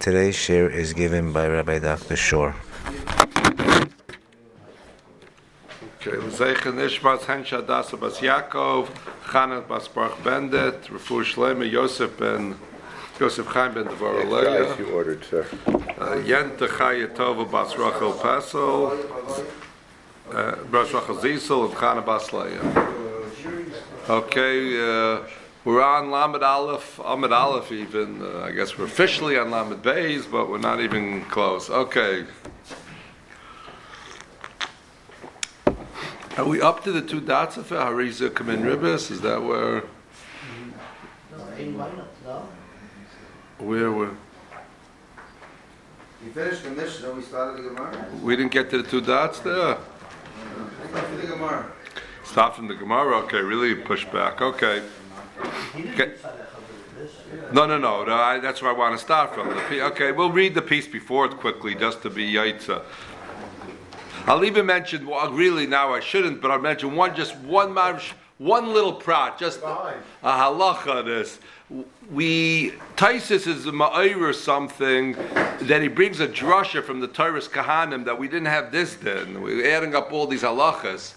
Today's share is given by Rabbi Dr. Shore. Okay, L'zeichen Nishmas Hensha Adasa Bas Yaakov, Chanat Bas Baruch Bendit, Refu Shlema Yosef ben Yosef Chaim ben Devar Aleya, you ordered, sir. uh, Yenta Chaya Tova Bas Rachel Pesel, uh, Bas Rachel Zisel, and Chana Bas Leah. Okay, uh, we're on Lamed Aleph, Amid Aleph even. Uh, I guess we're officially on Lamed Beis, but we're not even close. Okay. Are we up to the two dots of it? Hariza Kamin Ribis? Is that where, where we're, You finished the Mishnah, we started the Gemara? we didn't get to the two dots there? Go for the Gemara. Stop from the Gemara? Okay, really push back. Okay. Okay. No, no, no. no I, that's where I want to start from. The, okay, we'll read the piece before it quickly, just to be uh, yaitza. Uh, I'll even mention. Well, really, now I shouldn't, but I'll mention one, just one, marsh, one little prat, just a, a halacha. on This we Taisus is a ma'ir or something that he brings a drasha from the Torah's kahanim that we didn't have this din. We're adding up all these halachas.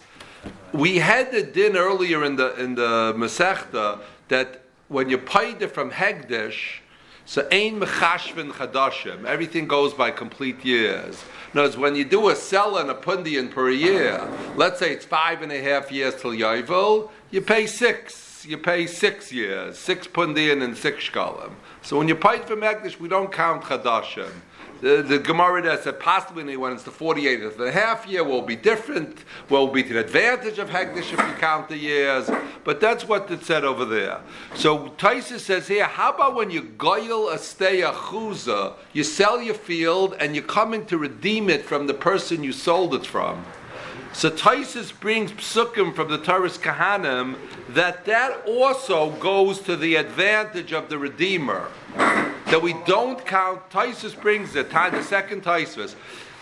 We had the din earlier in the in the Masechta that when you paid it from Hegdish, so ein mechashvin chadashim, everything goes by complete years. In other words, when you do a sell and a pundian per year, let's say it's five and a half years till Yovel, you pay six. You pay six years, six pundian and six shkalim. So when you pay from Hegdish, we don't count chadashim. The, the Gemara there said possibly when it's the 48 of the half year will be different, will be to the advantage of Hegdish if you count the years, but that's what it said over there. So Taisa says here, how about when you goyel a stay a chuza, you sell your field and you're coming to redeem it from the person you sold it from. So Taisus brings psukim from the Taurus Kahanim that that also goes to the advantage of the Redeemer. That we don't count, Taisus brings it, the second Taisus,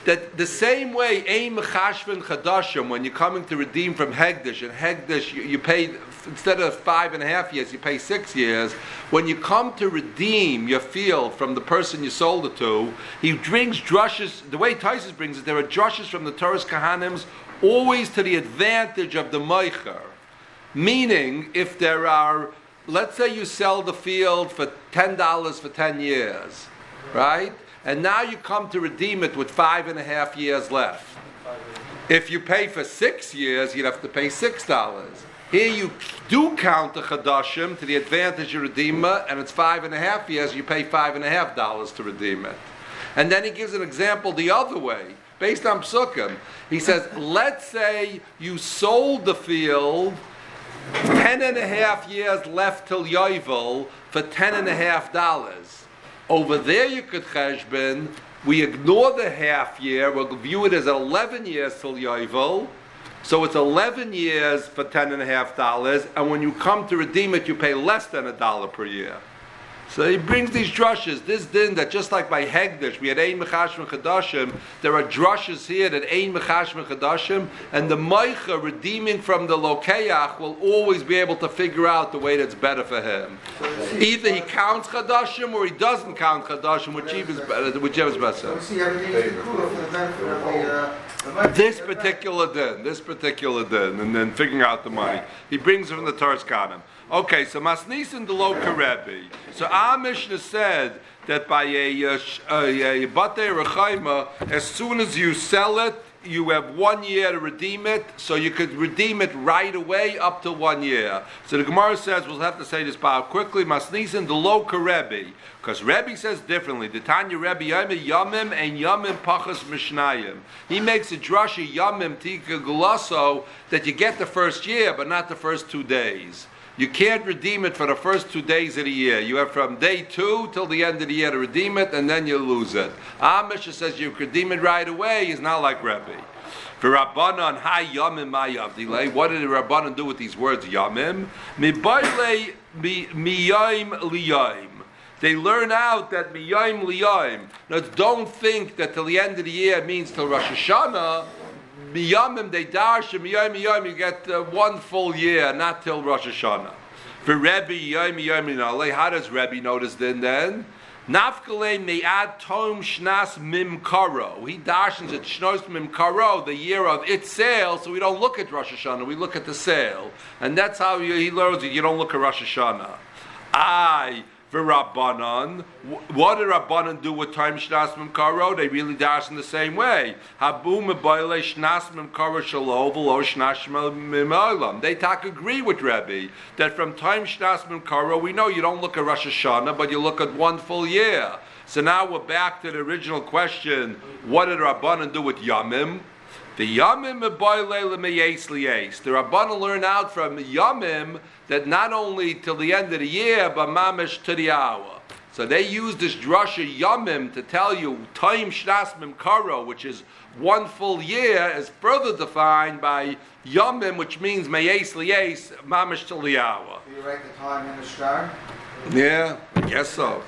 that the same way, Ein Mechashvin Chadashim, when you're coming to redeem from Hegdish, and Hegdish you, you pay, instead of five and a half years, you pay six years. When you come to redeem your field from the person you sold it to, he brings drushes, the way Taisus brings it, there are drushes from the Torah's Kahanims always to the advantage of the Meicher. Meaning, if there are, let's say you sell the field for $10 for 10 years, right? And now you come to redeem it with five and a half years left. If you pay for six years, you'd have to pay $6. Here you do count the Chadashim to the advantage of the Redeemer, and it's five and a half years, you pay five and a half dollars to redeem it. And then he gives an example the other way, based on Psukkim. He says, let's say you sold the field, ten and a half years left till Yovel for ten and a half dollars. Over there you could cheshbon, we ignore the half year, we'll view it as 11 years till Yovel, so it's 11 years for ten and a half dollars, and when you come to redeem it, you pay less than a dollar per year. So he brings these drushes. This din that just like by Hegdish, we had Ein Mechashim Chadashim, there are drushes here that Ein Mechashim Chadashim, and the Meicha redeeming from the Lokeach will always be able to figure out the way that's better for him. Either he counts Chadashim or he doesn't count Chadashim, whichever is better. Whichever is better. We see everything is cool for the benefit of the, uh. This particular din, this particular din, and then figuring out the money. He brings it from the Torah's Kanim. Okay, so Masnisin the Loka Rebbe. So our Mishnah said that by a, a, a Rechaima, as soon as you sell it, you have one year to redeem it, so you could redeem it right away up to one year. So the Gemara says, we'll have to say this part quickly, Masnisin the Loka Rebbe. Because Rebbe says differently. The Tanya Rebbe Yomim Yomim and Yomim Pachas Mishnayim. He makes a drasha Yomim Tika Gulasso that you get the first year, but not the first two days. You can't redeem it for the first two days of the year. You have from day two till the end of the year to redeem it, and then you lose it. Amish says you redeem it right away. He's not like Rebbe. For Rabbanon, hi yamim yavdile. What did Rabbanon do with these words? Yamim mibayle miyayim liyayim. They learn out that miyayim liyayim. Now, don't think that till the end of the year means till Rosh Hashanah. Miyamim they dash miyayim miyayim. You get uh, one full year, not till Rosh Hashanah. For Rebbe yayim nale. How does Rebbe notice then? Then Nafkale me'ad tom shnas mimkaro. He dashens at shnos mimkaro, the year of its sale, so we don't look at Rosh Hashanah, we look at the sale. And that's how he learns it, you don't look at Rosh Hashanah. I, V'Rabbanan, what did Rabbanan do with time shnas mimkaro? They really dash in the same way. Habu mebayle shnas mimkaro shalo v'lo shnas mimaylam. They talk agree with Rebbe that from time shnas mimkaro we know you don't look at Rosh Hashanah, but you look at one full year. So now we're back to the original question: What did Rabbanan do with Yamim? The Yamim The Rabbanan learn out from Yamim that not only till the end of the year, but mamish to the hour. So they use this drasha Yamim to tell you time shnas karo, which is one full year, is further defined by Yamim, which means meyes liyes, mamish till the hour. Do you write the time in the star? Yeah, Guess so.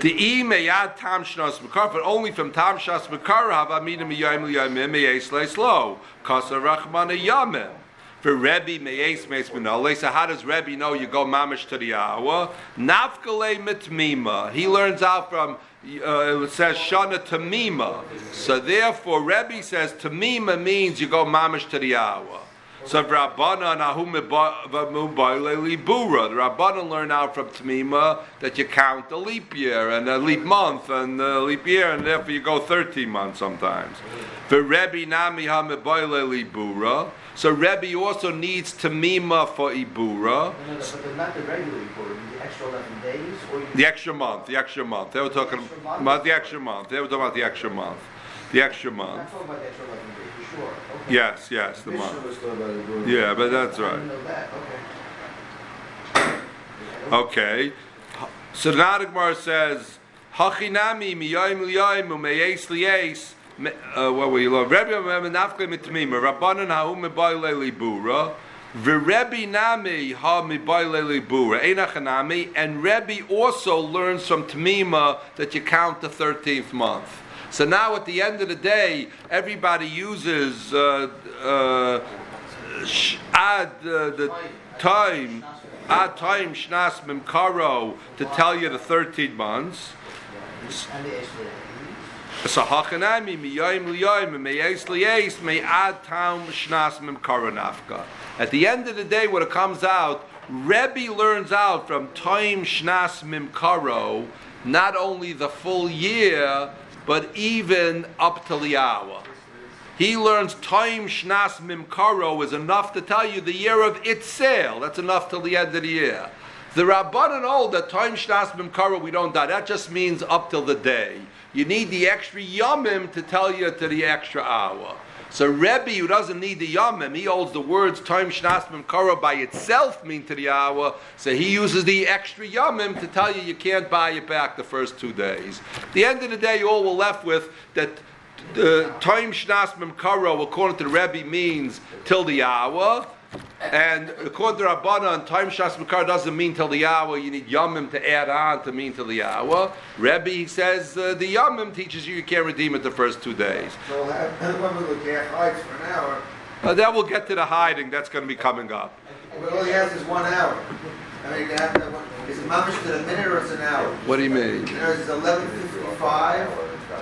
The e meyad tam shnas mekar, but only from tam shnas mekar have amina miyayim liyayim meyes leislo. Kasa rachmana yamim. For Rebbe meyes meis minole. So how does Rebbe know you go mamish to the hour? Nafkale mitmima. He learns out from. Uh, it says shana tamima. So therefore, Rebbe says tamima means you go mamish to the hour. So Rabbana Bura. The Rabbana learn out from Tamima that you count a leap year and a leap month and a leap year, and therefore you go 13 months sometimes. For Rebbe Nami Bura. So Rebbe also needs Tamima for Ibura. No, no, but not the regular Ibura, the extra 11 days? Or The extra month, the extra month. They were talking month? about the extra month. They were talking about the extra month. The extra I'm month. talking about the extra 11 days, for sure. Yes, yes, the Mishnah month. was talking about the Bura. Yeah, but that's right. didn't know that, okay. So the Gemara says, Hachinami miyoim liyoim umeyes liyes. Uh, what were you love? Rebbe nafke mitmima. Rabbanan ha'u mibayle libura. V'Rebbe nami ha mibayle libura. Einachanami. And Rebbe also learns from Tamima that you count the 13th month. So now at the end of the day, everybody uses uh, uh, sh- add uh, the time, add time shnas mimkaro to tell you the 13 months. So hachanami miyoim liyoim meyes liyes may add tam shnas mimkaro nafka. At the end of the day, when it comes out, Rebbe learns out from time shnas mimkaro not only the full year, but even up till the hour. He learns time shnas mimkaro is enough to tell you the year of its sale. That's enough till the end of the year. The Rabbanan hold that time shnas mimkaro we don't die. That just means up till the day. You need the extra yamim to tell you to the extra hour. So Rebbe, who doesn't need the yamim, he holds the words time shnas mimkaro by itself mean to the hour. So he uses the extra yamim to tell you you can't buy it back the first two days. At the end of the day, all we're left with that the time shnas memkaro, according to the Rebbe, means till the hour. And according to Rabbanan, time shnas memkaro doesn't mean till the hour. You need yamim to add on to mean till the hour. Rebbe he says uh, the yamim teaches you you can't redeem it the first two days. So we'll have, when we look at hides for an hour, Uh, then we'll get to the hiding. That's going to be coming up. but all he has is one hour. I mean, you have to, is it mamish to the minute or it's an hour? What do you mean? You know, it's eleven fifty-five,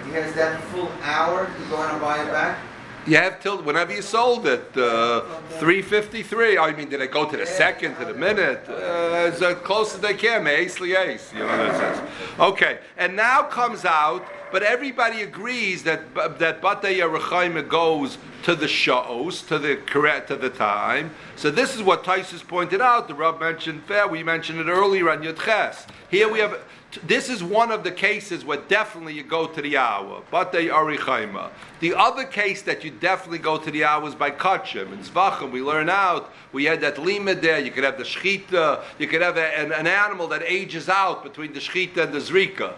he has that full hour to go in and buy it back? You have till whenever you sold it, uh, three fifty three. I mean, did I go to the second, to the minute? Uh, as uh, close as they can, ace ace. You know what it. Okay, and now comes out, but everybody agrees that that Batei Yeruchayim goes to the sha'os, to the correct to the time. So this is what Tysus pointed out. The Rav mentioned fair. We mentioned it earlier on Yud Ches. Here we have. This is one of the cases where definitely you go to the hour. Batei Arichaima. The other case that you definitely go to the hour is by Kachim. In Zvachim, we learn out. We had that lima there. You could have the shchita. You could have a, an, an animal that ages out between the shchita and the zrika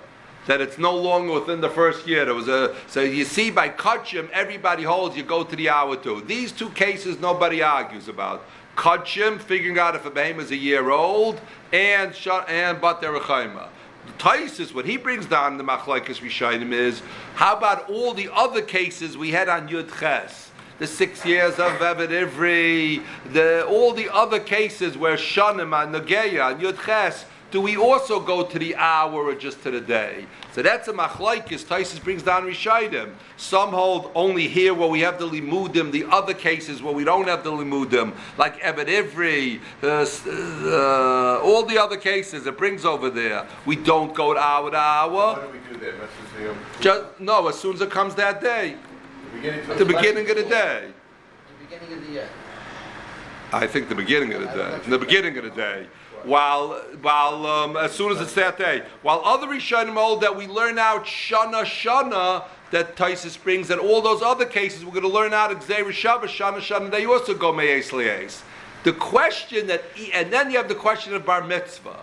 that it's no longer within the first year. There was a so you see by Kachim, everybody holds you go to the hour too. These two cases nobody argues about. Kachim figuring out if a behemoth is a year old and and Bat Derechayma. The Taisus, what he brings down the Machlaikas Rishayim is how about all the other cases we had on Yud Ches? The six years of Eved Ivri, the all the other cases where Shanim and Nageya and Yud Ches do we also go to the hour or just to the day? So that's a machlaikis. Taisus brings down Rishaidim. Some hold only here where we have the limudim, the other cases where we don't have the limudim, like Eved Ivri, uh, uh, all the other cases it brings over there. We don't go to hour to hour. What do we do there? What's the deal? Just, no, as soon as it comes that day, The beginning the beginning of the day. The beginning of the year. I think the beginning of the day. The beginning of the day. While, while um, as soon as it's that day, while other Rishonim hold that we learn out Shana Shana that Taisus brings, and all those other cases we're going to learn out Xer Shabbos Shana Shana. They also go Me'es Le'es. The question that, and then you have the question of Bar Mitzvah.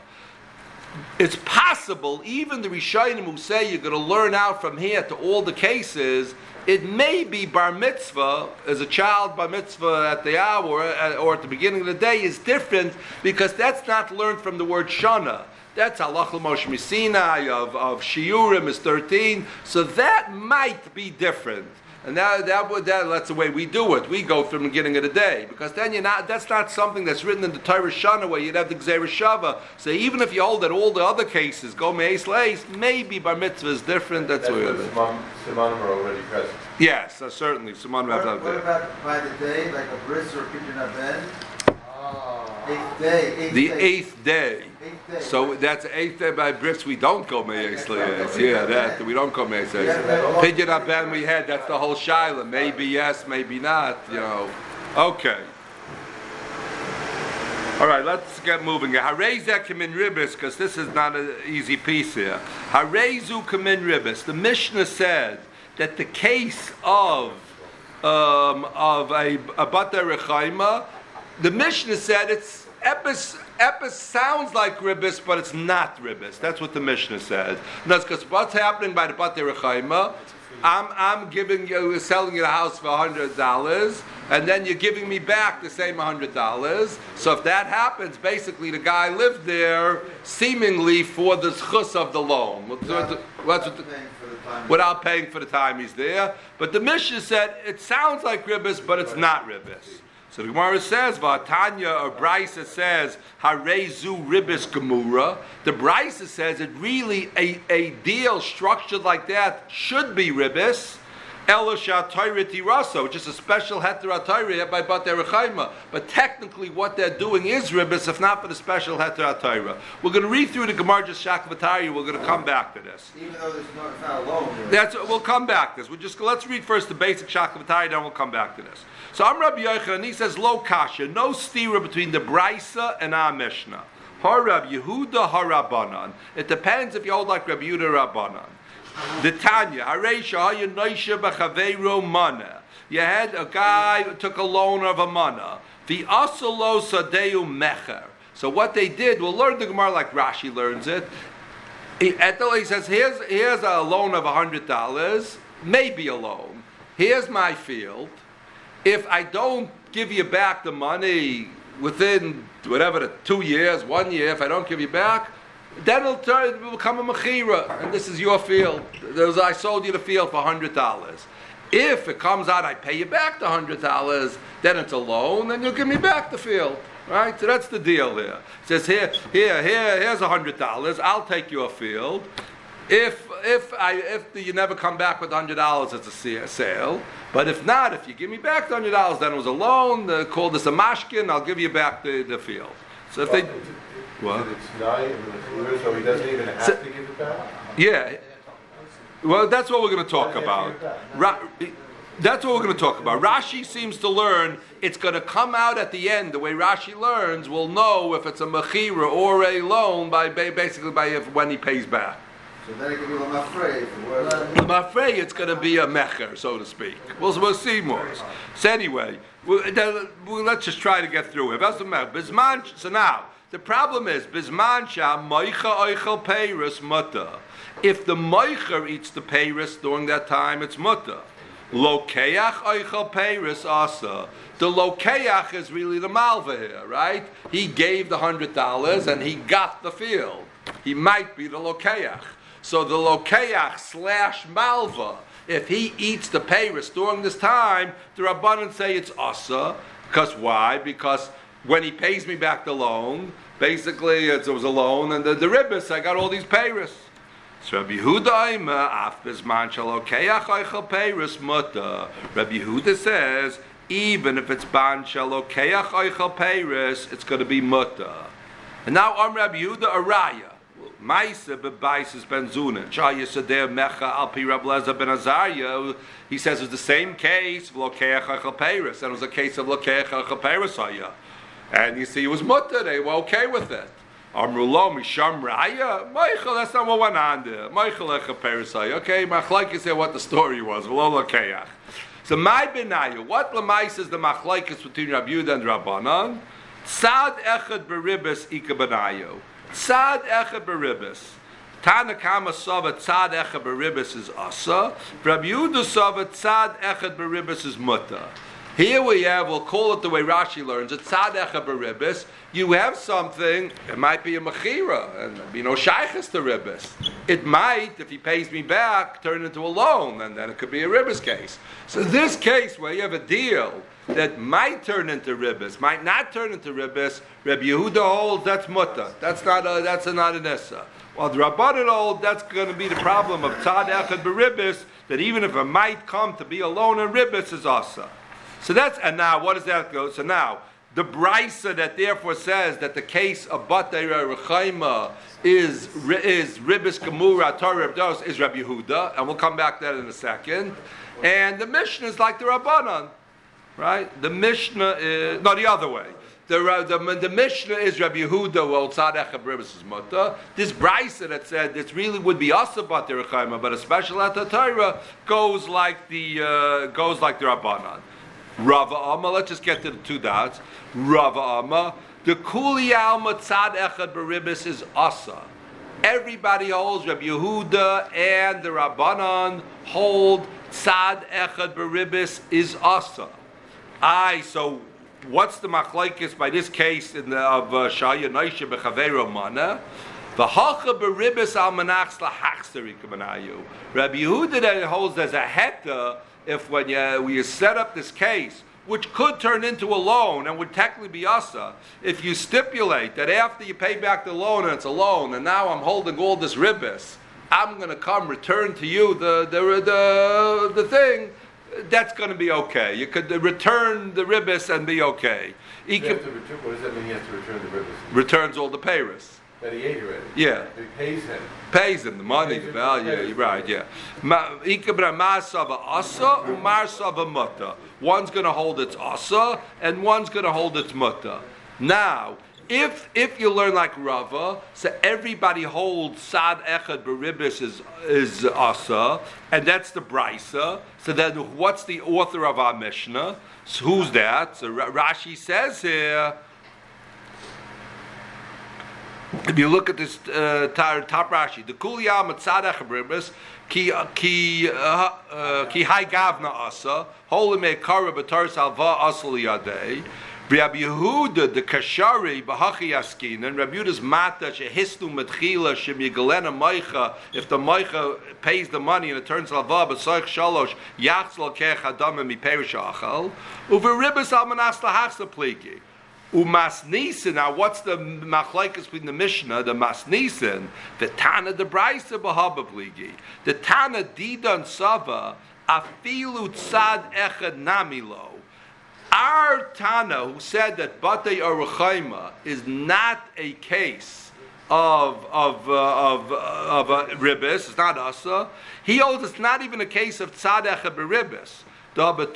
It's possible, even the Rishonim who say you're going to learn out from here to all the cases, it may be bar mitzvah as a child bar mitzvah at the hour uh, or at the beginning of the day is different because that's not learned from the word shana. That's halach Moshe Sinai of, of shiurim is 13. So that might be different. And that, that, would, that, that's the way we do it. We go from the beginning of the day. Because then you're not, that's not something that's written in the Torah Shana where you'd have the Gzera Shava. So even if you hold that all the other cases go Meis Leis, maybe Bar Mitzvah is different. That's, That's what where it is. the Simanim are already present. Yes, uh, certainly. Someone What, have out what about by the day, like a bris or pidyon aben? Eighth day, eighth The day. eighth day. Eighth day. So that's the eighth day by Bris. We don't go Meis Leis. Yeah, that we don't go Meis Leis. Yeah. Pidyon Aben we had. That's the whole shaila. Maybe yes, maybe not. You know. Okay. All right, let's get moving. Hareza kamin ribis, because this is not an easy piece here. Harezu kamin ribis. The Mishnah said that the case of um, of a, a the Mishnah said it's epis. Epis sounds like ribis, but it's not ribis. That's what the Mishnah said. And that's because what's happening by the bata rechaima. I'm, I'm giving you, selling you the house for hundred dollars, and then you're giving me back the same hundred dollars. So if that happens, basically the guy lived there seemingly for the schus of the loan. What's what the- what's what the- Paying without paying for the time he's there. But the Mishnah said it sounds like ribbis, but it's not ribbis. So the Gemara says, Vatanya or Brisa says, Harezu ribbis gemura. The Brisa says it really a, a deal structured like that should be ribbis. Elisha Rasa, which is a special heteratayra by Batei Rechaima. But technically, what they're doing is ribbis, if not for the special heteratayra. We're going to read through the Gemara just Shakvatari. We're going to come back to this. Even though there's no, it's not a loan. really. That's we'll come back to this. We just let's read first the basic shakavatari, then we'll come back to this. So I'm Rabbi Yochanan, and he says lo kasha, no stira between the brisa and our mishnah. Har Rabbi Yehuda har Rabbanan. It depends if you hold like Rabbi Yehuda Rabbanan. The Tanya, Haresha Hayanosha B'Chaveiro Mana. You had a guy took a loan of a mana. The Asalo Sadeu Mecher. So what they did, we'll learn the Gemara like Rashi learns it. He, he says, here's, here's a loan of $100, maybe a loan. Here's my field. If I don't give you back the money within whatever two years, one year, if I don't give you back, then it'll, turn, it will become a mechira, and this is your field. I sold you the field for hundred dollars. If it comes out, I pay you back the hundred dollars, then it's a loan, and you'll give me back the field. Right? So that's the deal there. It says here, here, here, here's a hundred dollars. I'll take your field. If if I if you never come back with hundred dollars, it's a sa- sale. But if not, if you give me back the hundred dollars, then it was a loan. Uh, call this a mashkin. I'll give you back the, the field. So if they, what? So he doesn't even have So- to give it back? Yeah. Well, that's what we're going to talk about. Ra- that's what we're going to talk about. Rashi seems to learn it's going to come out at the end. The way Rashi learns, we'll know if it's a mechira or a loan by basically by if, when he pays back. So then it can be lamafrei if it were. I'm afraid it's going to be a mecher, so to speak. We'll, we'll see more. So anyway, well, let's just try to get through it. That's the mecher. So now the problem is bisman sham moicha oichel peiris muta. If the moicher eats the peiris during that time, it's muta. Lokeach oichel peiris asa. The lokeach is really the malva here, right? He gave the hundred dollars and he got the field. He might be the lokeach. So the lokeach slash malva, if he eats the peiris during this time, the rabbanon say it's asa. Because why? Because when he pays me back the loan, Basically, it was a loan, and the, the ribbis, I got all these payers. So Rabbi Yehuda says even if it's ban shalokeach it's going to be muta. And now Am Rabbi Yehuda araya. Maisa bebaisis ben zuna. Chaya sadeh mecha al pi Rab ben Azariah. He says it's the same case of lokeach oichel. And it was a case of lokeach oichel peiros haya. And you see, it was muta. They were okay with it. Amrulo misham raya. Michael, that's not what went on there. Michael echa perisai. Okay, machlaikis said what the story was. Lakeach. So my benayu. What lemais is the machlaikis between Rabbi Yehuda and Rabbanan? Tzad echad beribis ika benayu. Tzad echad beribis. Tana kama sava tzad echad beribis is asa. Rabbi Yehuda sava tzad echad beribis is muta. Here we have, we'll call it the way Rashi learns, a tzadecha beribis. You have something, it might be a mechira, and be no shaykhis to ribis. It might, if he pays me back, turn into a loan, and then it could be a ribis case. So this case where you have a deal that might turn into ribis, might not turn into ribis, Rabbi Yehuda holds that's mutta. That's not a, that's a, not an issa. While the Rabbanan hold, that's going to be the problem of tzad beribis, that even if it might come to be a loan in ribis is asa. So that's and now what does that go? So now the brisa that therefore says that the case of Batayra Rechaima is is Ribis Gemura Torah Dos is Rabbi Yehuda, and we'll come back to that in a second. And the Mishnah is like the Rabbanan, right? The Mishnah is no the other way. The, the, the Mishnah is Rabbi Yehuda, well, is Mutta. This Brisa that said this really would be Asa Batayra Rechaima, but a special at the Torah goes like the uh, goes like the Rabbanan. Rava Amma, let's just get to the two dots. Rava Amma, the Kuli Alma Tzad Echad Baribis is Asa. Everybody holds, Rabbi Yehuda and the Rabbanan hold Tzad Echad Baribis is Asa. I, so what's the machlaikis by this case in the, of uh, Shaya Naisha Bechavero Mana? The hacha beribis al manachs lahachsteri kamanayu. Rabbi Yehuda that holds as a heta if when uh, you, when you set up this case, which could turn into a loan and would technically be asa, uh, if you stipulate that after you pay back the loan and it's a loan, and now I'm holding all this ribbis, I'm going to come return to you the the the, the thing. That's going to be okay. You could return the ribbis and be okay. He You have could, to return, what does that mean he has to return the rivers? returns all the payers. That he ate already? Yeah. He pays him. Pays him the money, the value. pays You're him. right, yeah. Ma- ikabra masava asa, umarsava mutta. One's going to hold its asa, and one's going to hold its mutta. Now, if if you learn like Rava, so everybody holds sad echad beribis is is asa, and that's the brisa. So then, what's the author of our mishnah? So who's that? So Rashi says here. If you look at this uh, top Rashi, the Kuliyam Tzadach Bribis, ki ki uh, uh, ki hai gavna asa, holy me kara b'tar salva asal yadei. Rabbi Yehuda the Kashari b'hachi askin and Rabbi Yehuda's mata shehisnu metchila shem yigalena moicha if the moicha pays the money and it turns salva b'soich shalosh yachzal kech adam miperish achal uver ribis al manas lahachsa pliki. Umas Nisan. Now, what's the machlaikas between the Mishnah, the Mas Nisan, the Tana, the Brisa Bahaba Pligi, the Tana Didan Sava, Afilu Tzad Echad Namilo. Our Tana, who said that Batei Aruchaima is not a case of of uh, of uh, of uh, ribis, it's not asa. He holds it's not even a case of tzad echad beribis. Because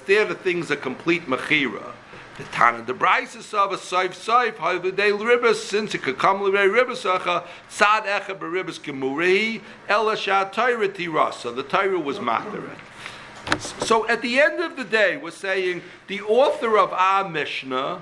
there the things are complete mechira. The Tana, the Brisa of a saif saif, however they ribis, since it could come l'rei ribis acha, uh, tzad echad beribis kemurihi, ela sha Torah tirasa. The Torah was materet. So at the end of the day, we're saying the author of our Mishnah,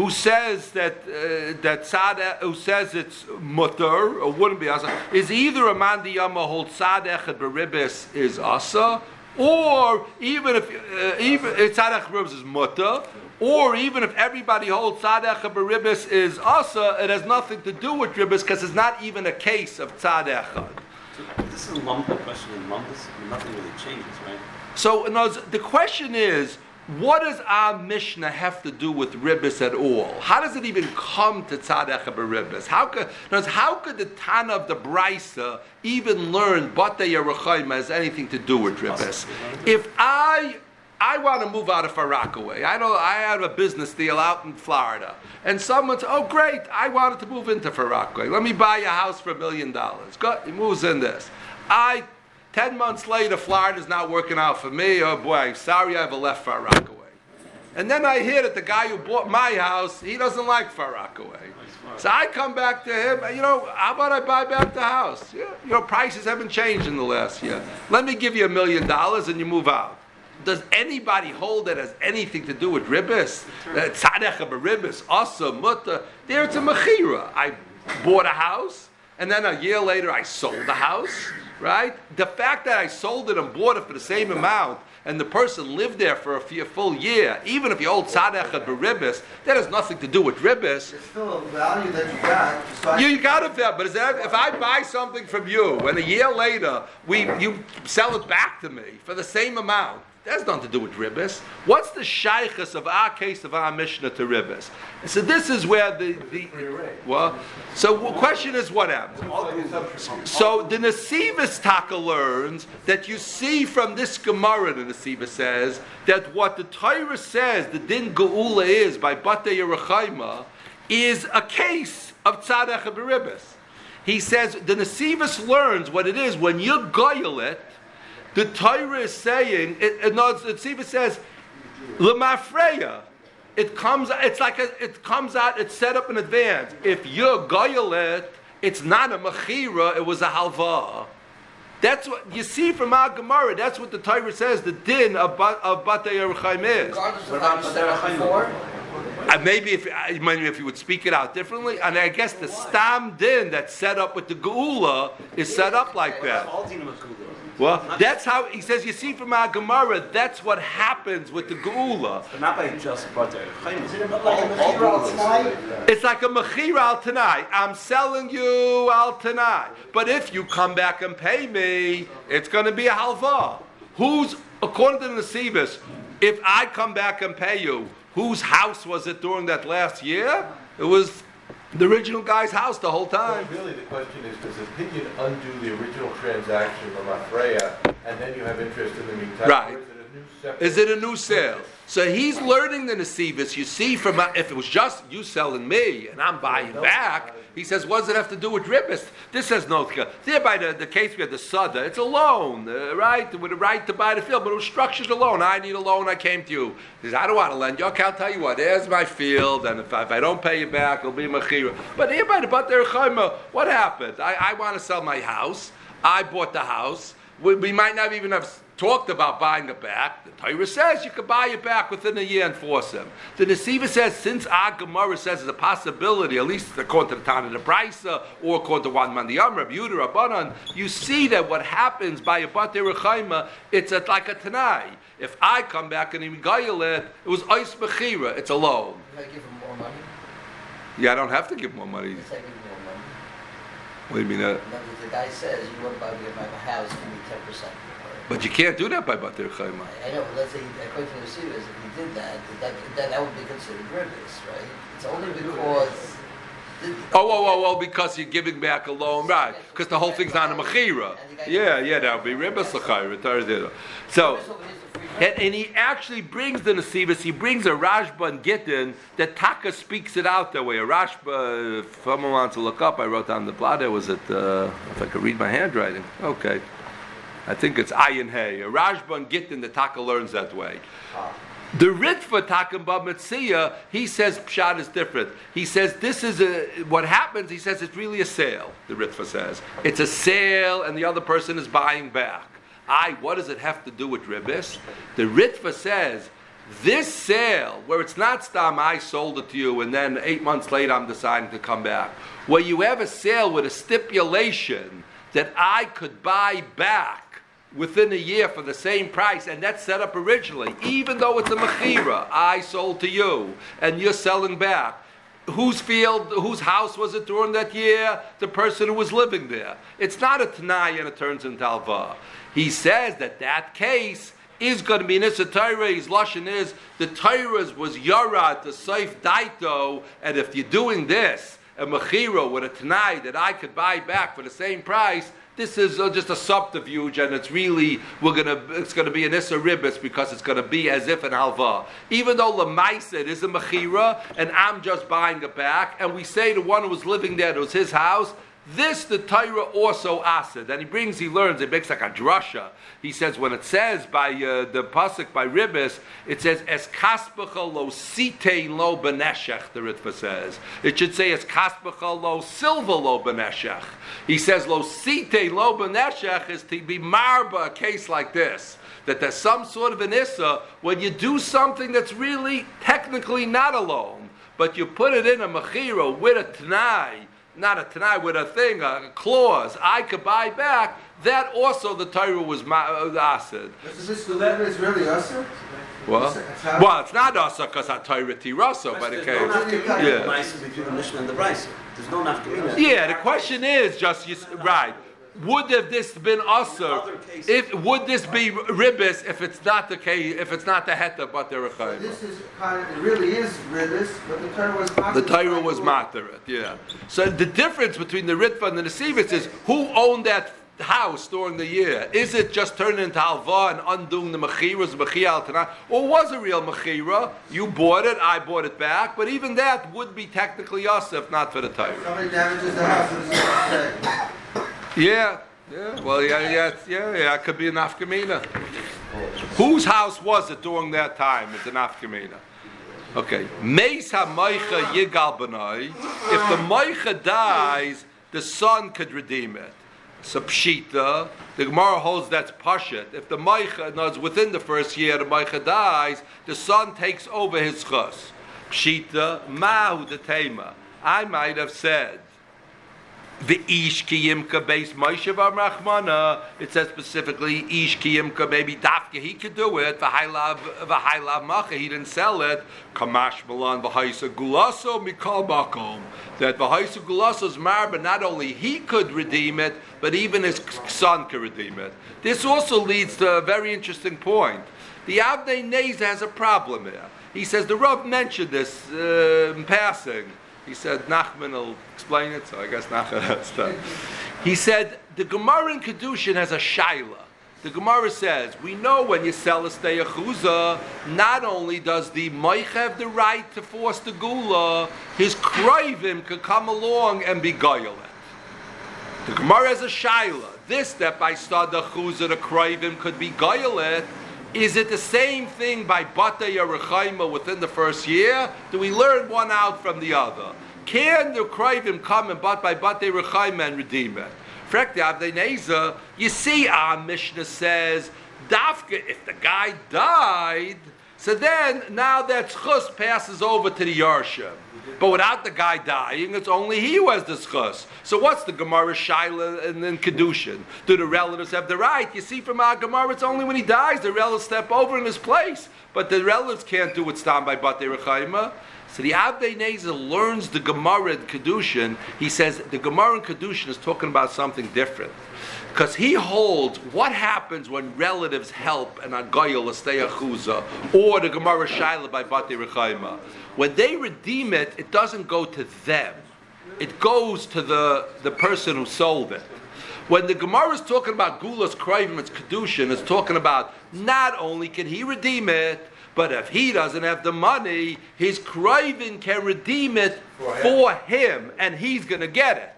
who says that uh, that tzad, who says it's mutter or wouldn't be asa, is either a man the yama hold tzad echad beribis is asa, or even if uh, even if tzad echad beribis is mutter, or even if everybody holds tzad echad beribis is asa, it has nothing to do with ribis because it's not even a case of tzad echad. So this is a lump question in lumpus. Nothing really changes, right? So words, the question is, what does our Mishnah have to do with ribbis at all? How does it even come to tzadech ribbis? How could, words, how could the Tana of the Brisa even learn Bata Yerachayim has anything to do with ribbis? If I I want to move out of Far Rockaway. I know I have a business deal out in Florida, and someone says, "Oh, great! I wanted to move into Far Rockaway. Let me buy a house for a million dollars." Go, he moves in this. I, ten months later, Florida's not working out for me. Oh boy, sorry, I've left Far Rockaway. And then I hear that the guy who bought my house, he doesn't like Far Rockaway. So I come back to him, you know, how about I buy back the house? Yeah, you know, prices haven't changed in the last year. Let me give you a million dollars and you move out. Does anybody hold that has anything to do with ribbis? Uh, Tzadech ribbis, asa, mutta. There it's a mechira. I bought a house, and then a year later I sold the house, right? The fact that I sold it and bought it for the same amount, and the person lived there for a few, full year, even if you hold tzadech ribbis, that has nothing to do with ribbis. It's still a value that you got. You, you got it there, but is that, if I buy something from you and a year later we you sell it back to me for the same amount, that has nothing to do with ribbis. What's the shaykhus of our case of our Mishnah to ribbis? So this is where the, the well. So the question is what happens. So the Nasivis Taka learns that you see from this Gemara, the Nasiva says that what the Torah says the din geula is by Bate Yerachayma is a case of tzadach beribis. He says the Nasivis learns what it is when you goyel it. The Torah is saying it. it no, the Nasivis says lemafreya. It comes. It's like a, it comes out. It's set up in advance. If you goyel it, it's not a mechira. It was a halva. That's what you see from our Gemara. That's what the Torah says. The din of, of Batei is. Regardless of how you set it up before, Uh, maybe if I mean, if you would speak it out differently, and I guess the stam din that's set up with the geula is set up like that. Well, that's how he says. You see from our Gemara, that's what happens with the geula. But not by just butter. is like a mechira tonight? It's like a mechira al tanai. I'm selling you al tanai. But if you come back and pay me, it's going to be a halva. Who's according to the Nesivis, if I come back and pay you, whose house was it during that last year? It was the original guy's house the whole time. Really, the question is, does opinion undo the original transaction of Afreya, and then you have interest in the meantime? Right. Is it a new sale? So he's learning the Nesivis. You see, from if it was just you selling me and I'm buying back, he says, what does it have to do with ribbis? This has no. There by the, the case we had the Sada, it's a loan, uh, right? With a right to buy the field, but it was structured a loan. I need a loan, I came to you. He says, I don't want to lend you. Okay, I'll tell you what, there's my field, and if I, if I don't pay you back, it'll be machira. But here by the Bater what happened? I, I want to sell my house. I bought the house. We, we might not even have talked about buying it back. The Torah says you could buy it back within a year and force him. The Nesiva says since our Gemara says there's a possibility, at least according to the Tana the Brisa or according to one man the Amr, Yehuda, Rabbanan, you see that what happens by a Batei Rechaima, it's a, like a Tanai. If I come back and Imigayel it, it was Ice Mechira, it's a loan. If I give him more money, Yeah, I don't have to give more money. if I give him more money. What do you mean? Uh, other words, the guy says, you want to buy me my house, give me ten percent. But you can't do that by Batei Rechaima. I know, but let's say, according to the Sears, if he did that, that, that, that would be considered ribbis, right? It's only because. Oh, oh, oh, oh, because you're giving back a loan, right? Because the whole thing's not a mechira. Yeah, yeah, that would be ribbis l'chayra. So, and, and he actually brings the Nesivis, he brings a Rashba and Gittin that Taka speaks it out that way. A Rashba, if someone wants to look up, I wrote down the blot, was it, uh, if I could read my handwriting. Okay. I think it's Ayin Hay. A Rashba and Gittin that Taka learns that way. The Ritva Bava Metzia, he says Pshat is different. He says this is a what happens. He says it's really a sale. The Ritva says it's a sale, and the other person is buying back. I, what does it have to do with ribbis? The Ritva says this sale, where it's not stam, I sold it to you, and then eight months later I'm deciding to come back. Where you have a sale with a stipulation that I could buy back within a year for the same price, and that's set up originally, even though it's a mechira, I sold to you, and you're selling back. Whose field, whose house was it during that year? The person who was living there. It's not a Tanai and it turns into Alva. He says that that case is going to be an Issa Torah. His Lashon is the Torah was Yarad, the Saif Daito, and if you're doing this, a Mechira with a Tanai that I could buy back for the same price, this is uh, just a subterfuge, and it's really we're gonna it's gonna be an issa ribis because it's gonna be as if an halva. Even though lemaisa it is a mechira, and I'm just buying it back, and we say the one who was living there, it was his house. This the Torah also asid, and he brings, he learns, it makes like a drasha. He says when it says by uh, the pasuk by Ribis, it says es kaspacha lo site lo beneshech. The Ritva says it should say es kaspacha lo silva lo beneshech. He says lo site lo beneshech is to be marba a case like this. That there's some sort of an issa when you do something that's really technically not a loan, but you put it in a mechira with a t'nai not a tanai with a thing, a clause, I could buy back, that also the Torah was ma- uh, acid. Is this the letter is really usher? Well, well, it's not asa because I Torah tirasa, but it There's came. Yeah. The Mishnah and the Brisa. There's no nafkamina. Yeah, the question is just you, s- right. Would have this been cases. If would this be uh, ribis if it's not the case? If it's not the heta, but the rechayim? This is kind of, it really is Ribbis, but the Torah was The Torah was materit, yeah. So the difference between the Ritva and the Nesivitz is who owned that house during the year? Is it just turning into halva and undoing the mechiras, mechia al or was it real mechira? You bought it, I bought it back, but even that would be technically us if not for the Torah. Somebody damages the house? Yeah, yeah. Well, yeah, yeah, yeah, yeah. It could be an afkamina. Whose house was it during that time? It's an afkamina. Okay. Meis ha-moicha yigal. If the moicha dies, the son could redeem it. So pshita, the Gemara holds that's pashit. If the moicha, no, it's within the first year, the moicha dies, the son takes over his chus. Pshita, mahu the tema. I might have said, the ish kiyimka base Moshe Rachmana. It says specifically ish kiyimka. Maybe dafka he could do it. V'hailav v'hailav macha. He didn't sell it. Kamash malan v'haisa gulaso mikal makom. That v'haisa gulaso's but not only he could redeem it, but even his son could redeem it. This also leads to a very interesting point. The Avnei Neza has a problem here. He says the Rav mentioned this uh, in passing. He said Nachman will explain it, so I guess Nachman has to. He said the Gemara in Kedushin has a shaila. The Gemara says we know when you sell a steyachuza, not only does the moich have the right to force the gula, his kroivim could come along and be goyal it. The Gemara has a shaila. This that by stada chuza the kroivim could be goyelet. Is it the same thing by bata yerechaima within the first year? Do we learn one out from the other? Can the kroivim come and but by bata yerechaima and redeem it? You see our Mishnah says, Dafka, if the guy died, so then now that chus passes over to the Yarshim. But without the guy dying, it's only he who has the schus. So what's the Gemara Shaila and then Kedushin? Do the relatives have the right? You see from our Gemara, it's only when he dies the relatives step over in his place. But the relatives can't do what's done by Batei Rechaima. So the Avnei Nezer learns the Gemara in Kedushin. He says the Gemara in Kedushin is talking about something different. Because he holds what happens when relatives help an Agoyal a stay or the Gemara Shaila by Bati Rechaima. When they redeem it, it doesn't go to them. It goes to the, the person who sold it. When the Gemara is talking about Gulas Krivim, it's Kedushin, it's talking about not only can he redeem it, but if he doesn't have the money, his Krivim can redeem it For him. for him, and he's going to get it.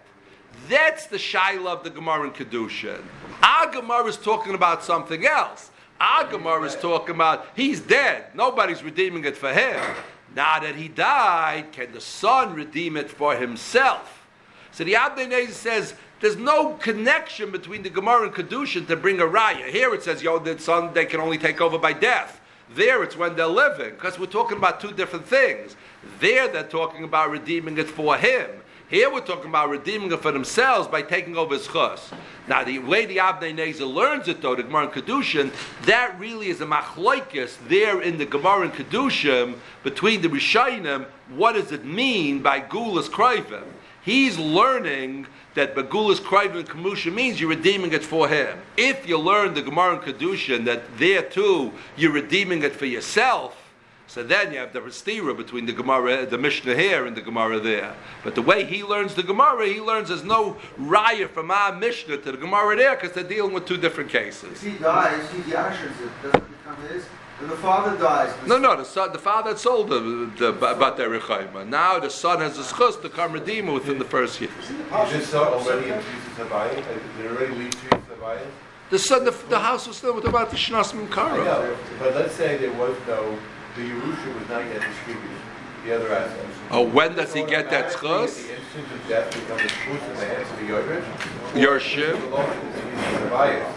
That's the shaila of the Gemara in Kedushin. Our Gemara is talking about something else. Our Gemara is talking about he's dead. Nobody's redeeming it for him. Now that he died, can the son redeem it for himself? So the Abnei Nezer says there's no connection between the Gemara and Kedushin to bring a raya. Here it says, yo, the son they can only take over by death. There it's when they're living, because we're talking about two different things. There they're talking about redeeming it for him. Here we're talking about redeeming it for themselves by taking over his chus. Now the way the Abnei Nezer learns it though, the Gemara and Kedushin, that really is a machloikis there in the Gemara and Kedushim between the Rishayim. What does it mean by gulas krayvim? He's learning that Bagula's Kriv and Kamusha means you're redeeming it for him. If you learn the Gemara and Kedushin that there too you're redeeming it for yourself, so then you have the stira between the Gemara, the Mishnah here and the Gemara there. But the way he learns the Gemara, he learns there's no raya from our Mishnah to the Gemara there because they're dealing with two different cases. If he dies, he's Yasher's, it doesn't become his. When the father dies, the No, no, the son, the father had sold the, uh, the about their rechaima. Now the son has a schus to come redeem within the first year. Is this son already in Teresa Sabayim? Uh, did it already leave Teresa Sabayim? The son, the, the house was still with about the shnas I minkara. know, but let's say there was no, the Yerusha was not yet distributed, the other assets. Oh, when does he get that Automatically, schus? At the instant of death, becomes a schus in the hands of the Yoresh? Yorshim. Belongs to Teresa Sabayim.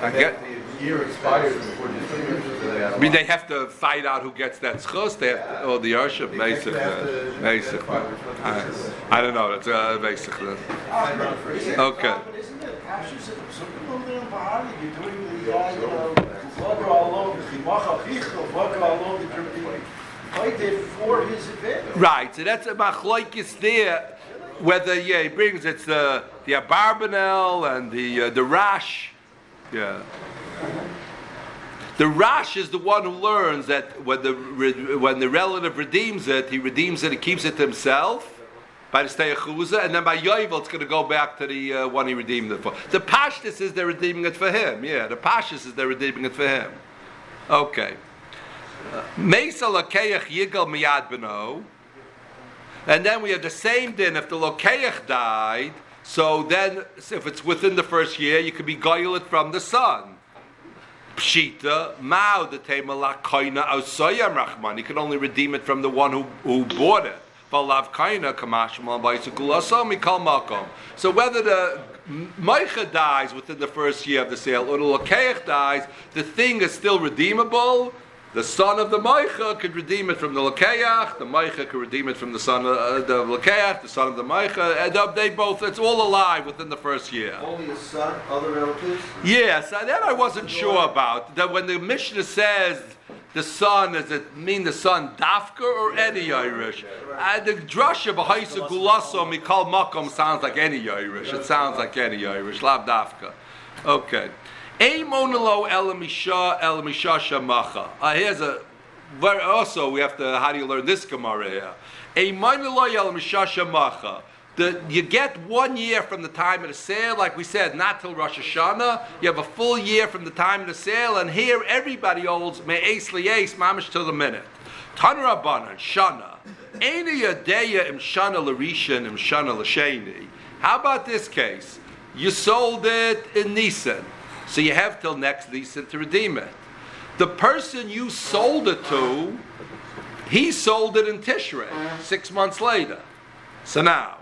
I And get- then the year expires before distribution, so they have. I mean, they have to fight out who gets that schus. They have to, oh, the Yarshim, basic, basic. I, I don't know. That's uh, basic. Okay. But isn't it Pashas in the Psukim in Bahari? You're doing the, uh, you know, Vaka alone, the Chimacha Chichel, Vaka alone, that you're being fighting for his advantage. Right. So that's a machlokes there. Whether yeah, he brings it's the the abarbanel and the uh, the rash. Yeah. The Rash is the one who learns that when the when the relative redeems it, he redeems it, and keeps it to himself by the Steyachuza, and then by Yovel it's going to go back to the uh, one he redeemed it for. The Pashtus is they're redeeming it for him. Yeah, the Pashtus is they're redeeming it for him. Okay. Mesa Lakeach Yigal Beno. And then we have the same din if the Lokeach died, so then if it's within the first year, you could be goylet from the son. Pshita, Mao, the Tema Lakoina Ausayam Rahman. You can only redeem it from the one who, who bought it. So whether the Meicha dies within the first year of the sale or the Lokeach dies, the thing is still redeemable. The son of the Meicha could redeem it from the Lokeach, the Meicha could redeem it from the son of uh, the Lokeach, the son of the Meicha, and uh, they both, it's all alive within the first year. only his son, other relatives. Yes, that I wasn't sure about. That when the Mishnah says the son, does it mean the son Dafka or any Irish? Uh, the drasha b'haisa gulaso mikal makom sounds like any Irish. It sounds like any Irish, Lab Dafka. Okay. Eimonelo elamisha elamisha shamacha. Uh, here's a very also we have to how do you learn this Gemara here? Eimonelo elamisha shamacha. The, you get one year from the time of the sale, like we said, not till Rosh Hashanah. You have a full year from the time of the sale, and here everybody holds me'es li'es, mamish to the minute. Tanrabanan, Shana. Eini yadeya im Shana l'rishan im Shana l'sheni. How about this case? You sold it in Nisan, so you have till next Nisan to redeem it. The person you sold it to, he sold it in Tishrei, six months later. So now,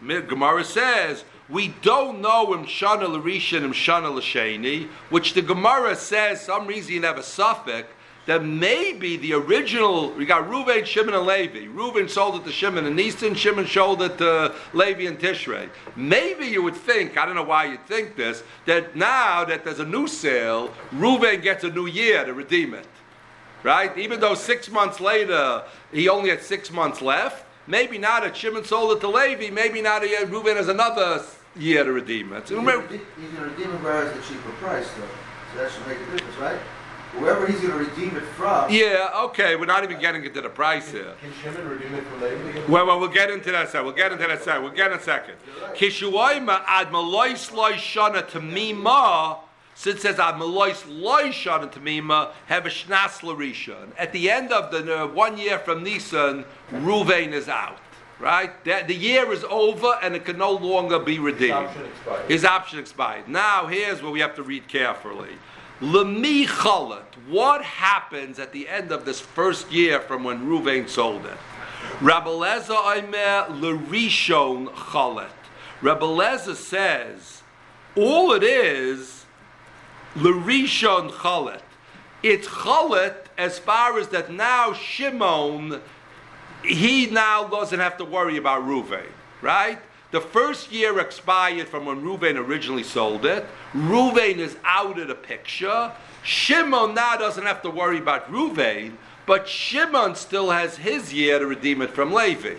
the Gemara says, we don't know im Shana l'rishan im Shana l'sheni, which the Gemara says, some reason you have a suffix, that maybe the original, we got Reuven, Shimon, and Levi. Reuven sold it to Shimon and Easton, Shimon sold it to Levi and Tishrei. Maybe you would think, I don't know why you'd think this, that now that there's a new sale, Reuven gets a new year to redeem it. Right? Even though six months later he only had six months left, maybe now that Shimon sold it to Levi, maybe now that Reuven has another year to redeem it. He's gonna redeem it where it's the cheaper price, though. So that should make a difference, right? Whoever he's gonna redeem it from. yeah, okay, we're not even getting into the price here. Can Shimon redeem it from Levi? Well, well, we'll get into that side. We'll get into that side. We'll get in a second. Kishuayma ad malois loy shana tamima. Since it says ad malois loy shana tamima, have a shnas larishan. At the end of the uh, one year from Nisan, Ruvain is out. Right? The, the year is over and it can no longer be redeemed. option expired. His option expired. Now, here's where we have to read carefully. Lemi chalat. What happens at the end of this first year from when Ruvain sold it? Rabbi Lezer Omer Lerishon chalat. Rabbi Lezer says, all it is, Lerishon chalat. It's chalat as far as that now Shimon, he now doesn't have to worry about Ruvain, right? The first year expired from when Ruvain originally sold it. Ruvain is out of the picture. Shimon now doesn't have to worry about Ruvain, but Shimon still has his year to redeem it from Levi.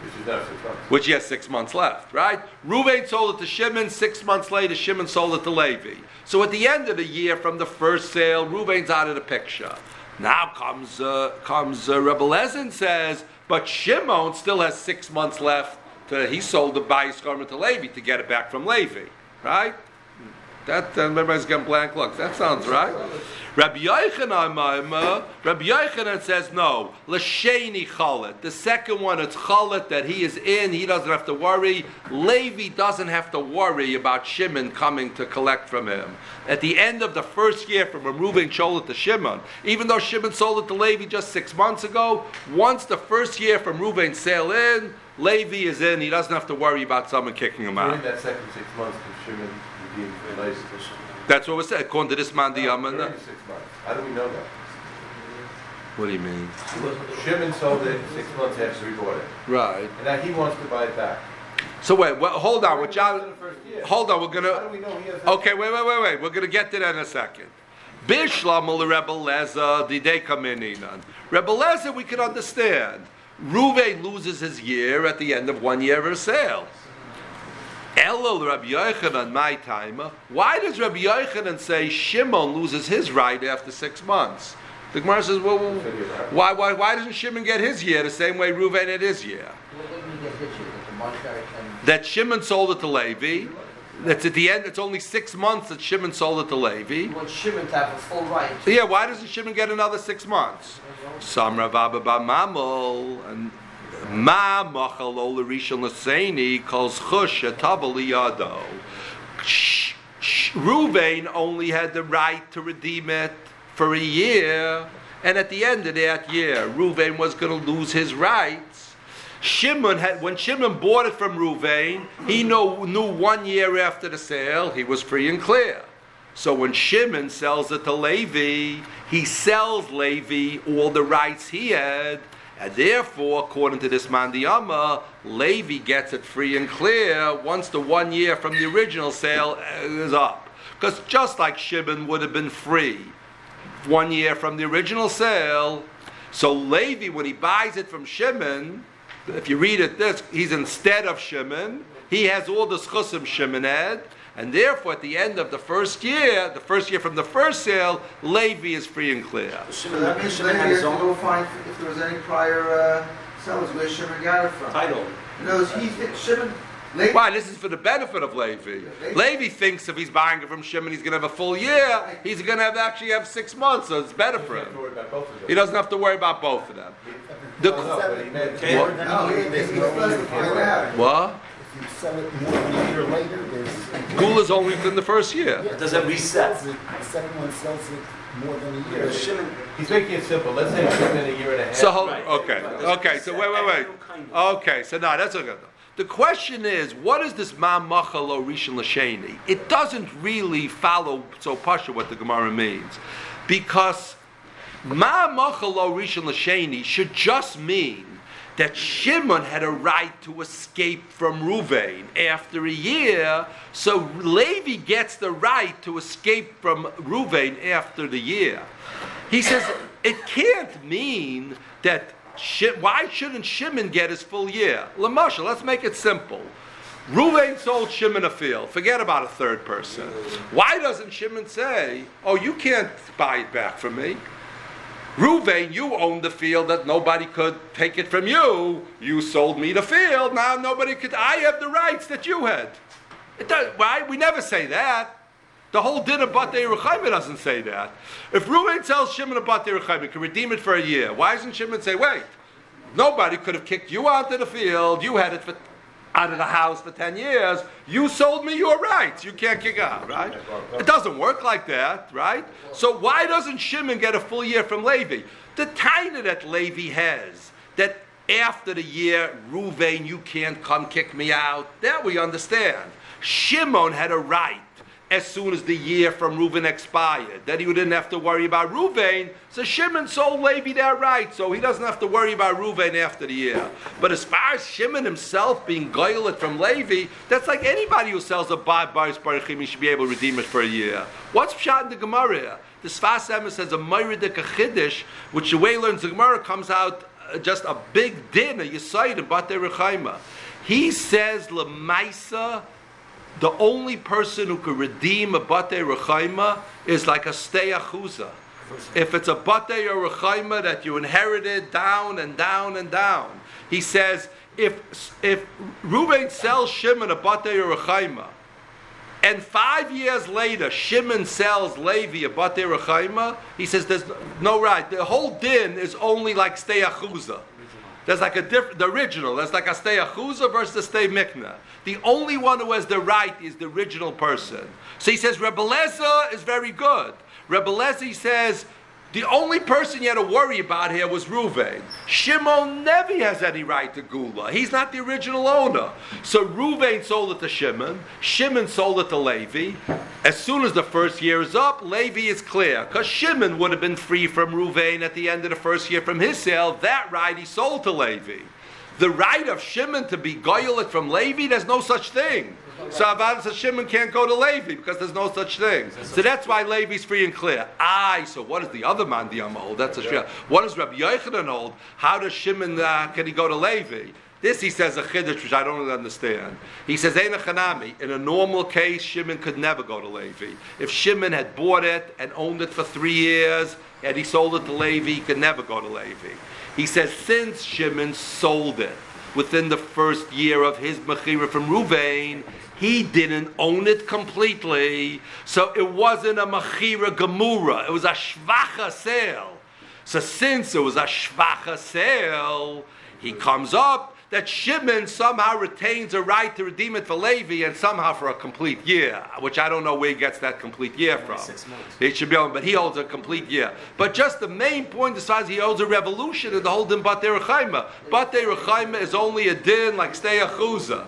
Which is now six months. which he has six months left, right? Ruvain sold it to Shimon. Six months later, Shimon sold it to Levi. So at the end of the year, from the first sale, Ruvain's out of the picture. Now comes uh, comes uh, Rebbe Lezen says, but Shimon still has six months left. To, he sold the bias garment to Levi to get it back from Levi, right? That uh, everybody's getting blank looks. That sounds right. Rabbi Yochanan, Maimah, Rabbi Yochanan says no. L'sheni chalet. The second one, it's chalet that he is in. He doesn't have to worry. Levi doesn't have to worry about Shimon coming to collect from him. At the end of the first year, from when Reuben sold it to Shimon, even though Shimon sold it to Levi just six months ago, once the first year from Reuben sail in, Levi is in. He doesn't have to worry about someone kicking him out. That second six months, can Shimon redeem the license? That's what was said. According to this man, the Yaman. six months. How do we know that? What do you mean? Shimon sold it six months after he bought it. Right. And now he wants to buy it back. So wait, well, hold on. What After John? the first year. Hold on. We're gonna. do we know he has? Okay, wait, wait, wait, wait. We're gonna get to that in a second. Bishlam Rebbe Leza, the day come in Inan. Rebbe Leza, we can understand. Ruve loses his year at the end of one year of a sale. Elul Rabbi Yochanan, my time. Why does Rabbi Yochanan say Shimon loses his right after six months? The Gemara says, well, well, why, why, why doesn't Shimon get his year the same way Ruven had his year? What what do you get this year? That the Moshe and that Shimon sold it to Levi. That's at the end. It's only six months that Shimon sold it to Levi. want Shimon to have a full right. Yeah, why doesn't Shimon get another six months? Samra Baba Mamel and Ma Machal Ola Rishon Laseni calls Chush Atabali Yado. Sh- sh- Ruvain only had the right to redeem it for a year, and at the end of that year, Ruvain was going to lose his rights. Shimon had when Shimon bought it from Ruvain, he knew, knew one year after the sale he was free and clear. So when Shimon sells it to Levi, he sells Levi all the rights he had, and therefore, according to this Mandiyama, Levi gets it free and clear once the one year from the original sale is up. Because just like Shimon would have been free one year from the original sale, so Levi, when he buys it from Shimon, if you read it this, he's instead of Shimon, he has all the schusim Shimon had, and therefore at the end of the first year, the first year from the first sale, Levi is free and clear. So Shimon, that means Shimon later had his to go own find if there was any prior uh, sellers where Shimon got it from. title. In other words, he Shimon, Levi, Why? This is for the benefit of Levi. Levi thinks if he's buying it from Shimon, he's going to have a full year. He's going to have actually have six months, so it's better for He doesn't have to him. worry about both of them. He doesn't have to worry about both of them. The- No, no, but he meant- Okay. What? No, he, he specified that. What? If you sell it more than a year later, there's. Gula's only within the first year. Yeah, Does it reset? it- The second one sells it more than a year. Shimon, He's making it simple. Let's say it's been a year and a half. So hold, Right. okay, okay. So wait, wait, wait. Okay, so now that's okay. The question is, what is this ma machal rishon l'sheni? It doesn't really follow so pasha what the Gemara means, because ma machal rishon l'sheni should just mean that Shimon had a right to escape from Ruvain after a year, so Levi gets the right to escape from Ruvain after the year. He says it can't mean that. Why shouldn't Shimon get his full year? Let's make it simple. Ruvain sold Shimon a field. Forget about a third person. Why doesn't Shimon say, "Oh, you can't buy it back from me"? Ruvain, you owned the field that nobody could take it from you. You sold me the field. Now nobody could. I have the rights that you had. It does, why? We never say that. The whole din of Batei Rechaim doesn't say that. If Ruvain tells Shimon a Batei he can redeem it for a year. Why doesn't Shimon say, wait, nobody could have kicked you onto the field. You had it for, out of the house for 10 years. You sold me your rights. You can't kick out, right? It doesn't work like that, right? So why doesn't Shimon get a full year from Levi? The taina that Levi has, that after the year, Ruvain, you can't come kick me out, that we understand. Shimon had a right as soon as the year from Reuven expired, that he didn't have to worry about Reuven. So Shimon sold Levi that right, so he doesn't have to worry about Reuven after the year. But as far as Shimon himself being goylet from Levi, that's like anybody who sells a bad Baris Baruchim, he should be able to redeem it for a year. What's Pshat in the Gemara? The Sfas Emes says a Mayridik a Chiddush, which the way learns the Gemara comes out uh, just a big din, a yisaid in Batei Rechaima. He says lemaisa, the only person who could redeem a Batei Rechaima is like a stay achuza. If it's a Batei or Rechaima that you inherited down and down and down, he says if if Reuben sells Shimon a Batei or Rechaima. And five years later, Shimon sells Levi a Batei Rechaima. He says there's no right. The whole din is only like stay achuza. There's like a different, the original. There's like a stay achuza versus a stay mikna. The only one who has the right is the original person. So he says Rebbe Lezer is very good. Rebbe Lezer says the only person you had to worry about here was Ruvain. Shimon never has any right to Gula. He's not the original owner. So Ruvain sold it to Shimon. Shimon sold it to Levi. As soon as the first year is up, Levi is clear. Because Shimon would have been free from Ruvain at the end of the first year from his sale. That right he sold to Levi. The right of Shimon to be goyelet from Levi, there's no such thing. So Avad says Shimon can't go to Levi because there's no such thing. So that's why Levi's free and clear. Aye, so what does the other man Diyama hold? That's a shia. What does Rabbi Yochanan hold? How does Shimon, uh, can he go to Levi? This he says a chiddush which I don't understand. He says Chanami. In a normal case, Shimon could never go to Levi. If Shimon had bought it and owned it for three years and he sold it to Levi, he could never go to Levi. He says since Shimon sold it within the first year of his mechira from Ruvain, he didn't own it completely, so it wasn't a machira gemura. It was a shvacha sale. So since it was a shvacha sale, he comes up that Shimon somehow retains a right to redeem it for Levi and somehow for a complete year, which I don't know where he gets that complete year from. It should be on, but he holds a complete year. But just the main point as he holds a revolution in the whole din Rechaima. Batei Rechaima is only a din like achuza.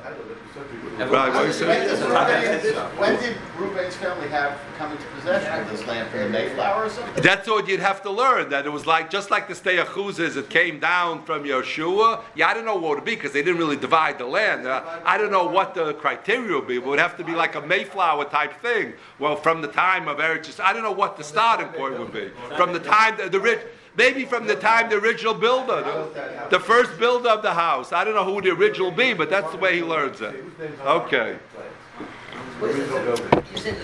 Right, what you saying? When did Reuben- When did Reuben's family have come into possession of this land from the Mayflower or something? That's what you'd have to learn. That it was like just like the stay achuzas, it came down from Yeshua. Yeah, I don't know what it would be because they didn't really divide the land. Uh, I don't know what the criteria would be. It would have to be like a Mayflower type thing. Well, from the time of Eretz, I don't know what the starting point would be. From the time the, the rich. Maybe from the time the original builder, the, the first builder of the house. I don't know who the original be, but that's the way he learns it. Okay. What is it? You said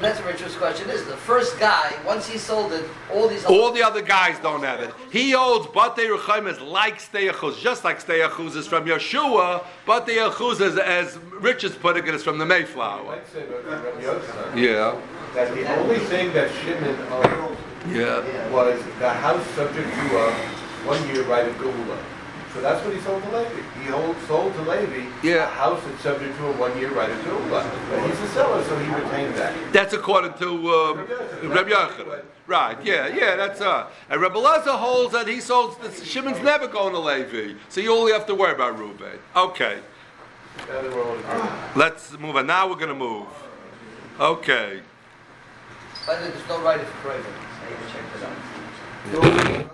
that's what Richard's question is. The first guy, once he sold it, all these. All the other guys don't have it. He holds Batei Rechaim is like Steyachuz, just like Steyachuz is from Yeshua, but the Yechuz is, as Richard's putting it, is from the Mayflower. I'd say about Rabbi Yochanan, Yeah, that the only thing that Shimon owned yeah. was the house subject to a one-year right of Geula. So that's what he sold to Levi. He hold, sold to Levi Yeah. a house that's subject to a one-year right of Geula. But he's a seller, so he retained that. That's according to um, Rabbi Yochanan. Right, yeah, yeah, that's uh. And Rabbi Lazar holds that he sold, that Shimon's never going to Levi, so you only have to worry about Reuben. Okay, Now that we're all agreed. let's move on. Now we're going to move. Okay. By the there's no right of private. I even checked it out. No, no, no.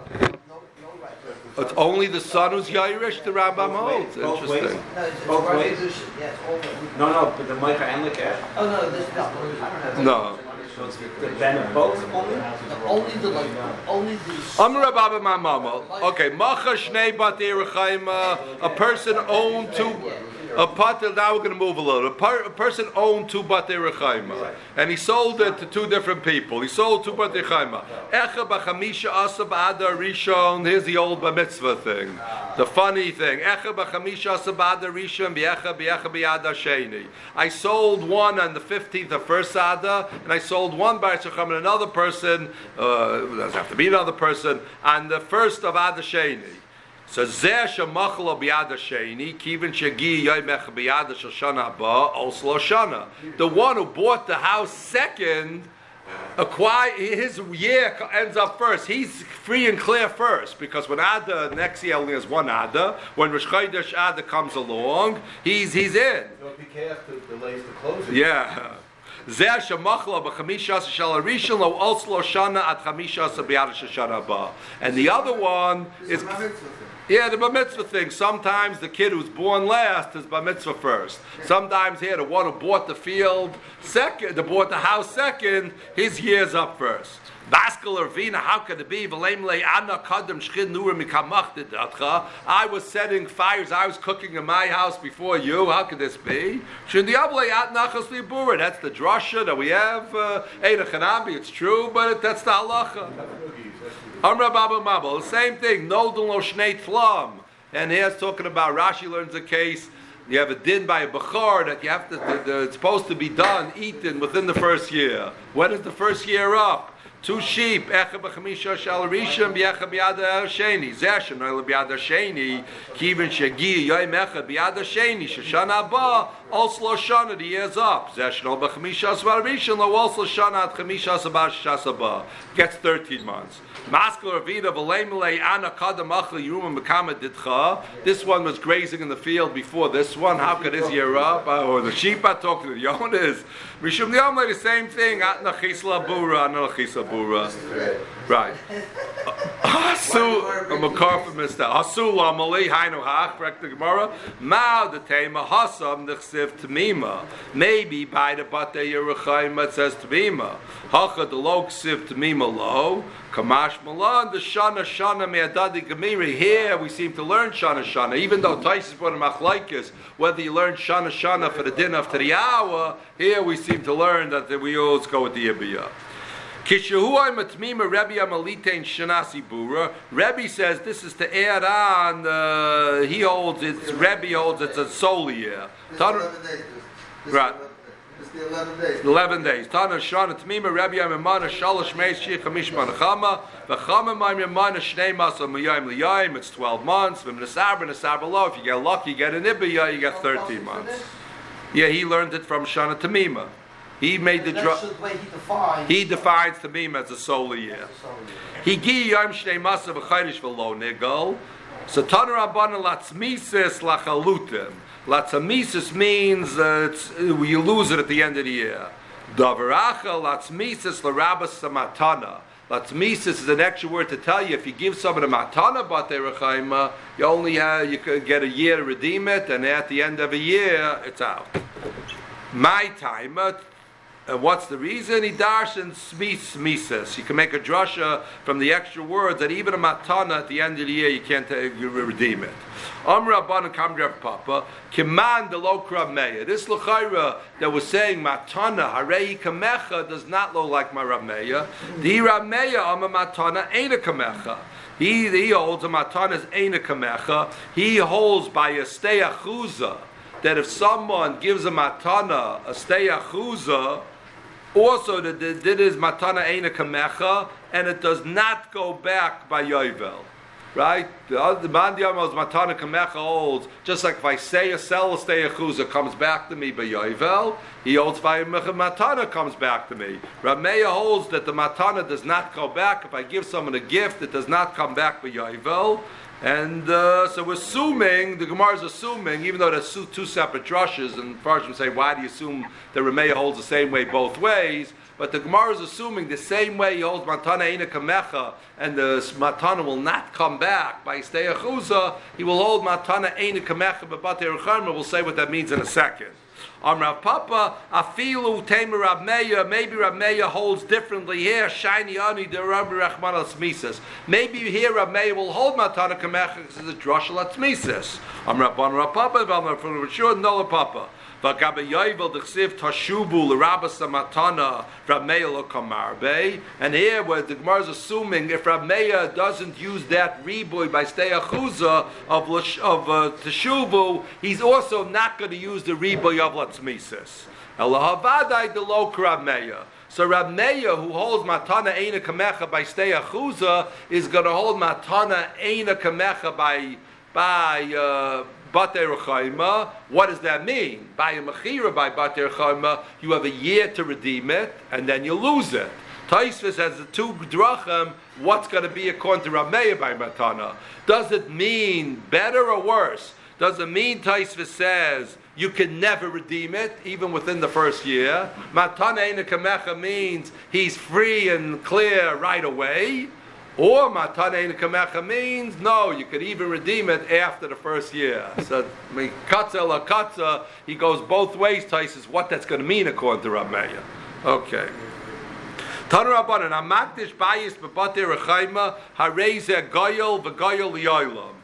It's only the son who's Yairish, the Rambam holds. Both ways. Interesting. No, it's, it's Both right ways? position. Yes, all ways. No, no, but the Micah and the cash. Oh no, this, this, I don't have. No. So it's the Ben of both only? No, only the like, only the. Amr Rabba Mama. Okay, Macha Shnei Batei Rechaima, uh, a person owned two. A patel, now we're going to move a little. A, per, a person owned two Batei Rechaima, and he sold it to two different people. He sold two Batei Rechaima. Echa b'chamisha asa b'adar rishon. Here's the old mitzvah thing. The funny thing. Echa b'chamisha asa b'adar rishon, b'echa b'echa b'yadar sheni. I sold one on the 15th of first Adar, and I sold one by Tzacham and another person, uh, doesn't have to be another person, on the first of Adar sheni. So zeh shemachlo biyad sheni kivin shegi yoymech biyad shoshana ba also shana. The one who bought the house second, acquire his year ends up first. He's free and clear first because when Ada next year only has one Ada. When Rosh Chodesh Ada comes along, he's he's in. So if he can't, delays the closing. Yeah. Zeh shemachla b'chamisha shel harishon lo oslo shana at chamisha b'yad shana ba. And the other one is yeah, the bar mitzvah thing. Sometimes the kid who's born last is bar mitzvah first. Sometimes here the one who bought the field second, the bought the house second, his year's up first. Baskel or Vina, how could it be? I was setting fires, I was cooking in my house before you. How could this be? That's the drasha that we have. Uh, it's true, but that's the halacha. Amra Baba Mabel, same thing. Noldun Lo Shnei Tlam. And here's talking about Rashi learns a case. You have a din by a bachar that you have to. The, the, it's supposed to be done, eaten within the first year. When is the first year up? Two sheep, echa b'chamisha b'echa ha'sheni, kivin shegi also shana, the year's up. Lo also shana at chamisha sabar shas haba. Gets 13 months. Ana kadam yuma. This one was grazing in the field before this one. How could his year up? Or the sheep are talking to the owners. Mishum Yom the same thing. At nachisla bura, bura. Right. Asu, a car from Mister. Asu lamali hainu hach. Correct the Gemara. The hasam nechsiv tamima. Maybe by the bate yerachayim it says tamima. Hacha the lo ksiv tamima lo. Kamash Malan, the Shana Shana Me'adadi Gemiri. Here we seem to learn Shana Shana, even though Taisis brought machlaikis, whether you learn Shana Shana for the din of the hour, here we seem to learn that we always go with the Ibiyah. Rebbe Amalitein Shanasi Bura. Rebbe says this is to add on. Uh, he holds it's Rebbe holds it's a soli year. Right. 11 days. 11 days. Tana Shana Tmima Rebbe Yamimana Shalosh Meis Shich Hamish Manachama V'chama Maim Yamana Shnei Masa Miyayim Liyayim It's 12 months. V'm Nesaber Lo If you get lucky, you get an Ibaya, you get 13 months. Yeah, he learned it from Shana Tamima. He made the dra- he defines. he defines Tamima as a solar year. He gi yom shnei masa v'chaydish v'lo nigol. So Tana Rabbanan latzmises lachalutim. Latzmises means uh, uh, you lose it at the end of the year. Davaracha latzmises larabas samatana. Latzmises is an extra word to tell you if you give someone a matana baterachayma, you only have, you could get a year to redeem it, and at the end of a year, it's out. My time, uh, and what's the reason? He darshans smis mises. You can make a drasha from the extra words that even a matana at the end of the year you can't uh, redeem it. Amr Rabban and Kamdrav Papa, Kiman the Lokra Meya. This Lachaira that was saying matana, Harei Kamecha, does not look like my Rameya. The Rameya Amr Matana ain't a Kamecha. He, he holds a matana is ain't a Kamecha. He holds by a steyachuza that if someone gives a matana, a steyachuza, also that the did is matana aina kamecha, and it does not go back by yovel. Right? The other mandiyam is matana kamecha holds, just like if I say a sell stay a comes back to me by yovel, he holds by matana comes back to me. Rameya holds that the matana does not go back. If I give someone a gift, it does not come back by yovel. And uh, so we're assuming, the Gemara is assuming, even though there's two separate drushes, and Farshim say, why do you assume that Rameya holds the same way both ways? But the Gemara is assuming the same way he holds Matana Ina Kamecha, and the Matana will not come back by Steyachuza, he will hold Matana Ina Kamecha, but Bater We'll say what that means in a second. Amrav Papa, Afilu Tamer Rab Meir, maybe Rab Meir holds differently here, Shiny Ani de Rabbi Rachman al Maybe here Rab Meir will hold Matana because it's a drushal at Smises. Amrav Ban Rab Papa, Amrav Rab Nola Papa. And here, where the Gemara is assuming, if Rab Meir doesn't use that riboy by steyachuza of of uh, he's also not going to use the riboy of latzmises. Elahavadai de lo Rab So Rab Meir, who holds matana eina kamecha by steyachuza, is going to hold matana eina kamecha by by. Uh, Bater Chaima. What does that mean? By a Mechira, by Bater Chaima, you have a year to redeem it, and then you lose it. Taisvis has the two drachim. What's going to be according to Rameya by Matana? Does it mean better or worse? Does it mean Taisva says you can never redeem it, even within the first year. Matana Kamecha means he's free and clear right away. Or Matana Eina Kamecha means no, you could even redeem it after the first year. So, I mean, Katza la Katza, he goes both ways, Taisus, what that's going to mean according to Rav Meir. Okay. Tanu Rabbanan, Amakdish Bayis Bebate Rechaima, Hareze Goyel V'Goyel Liyolam.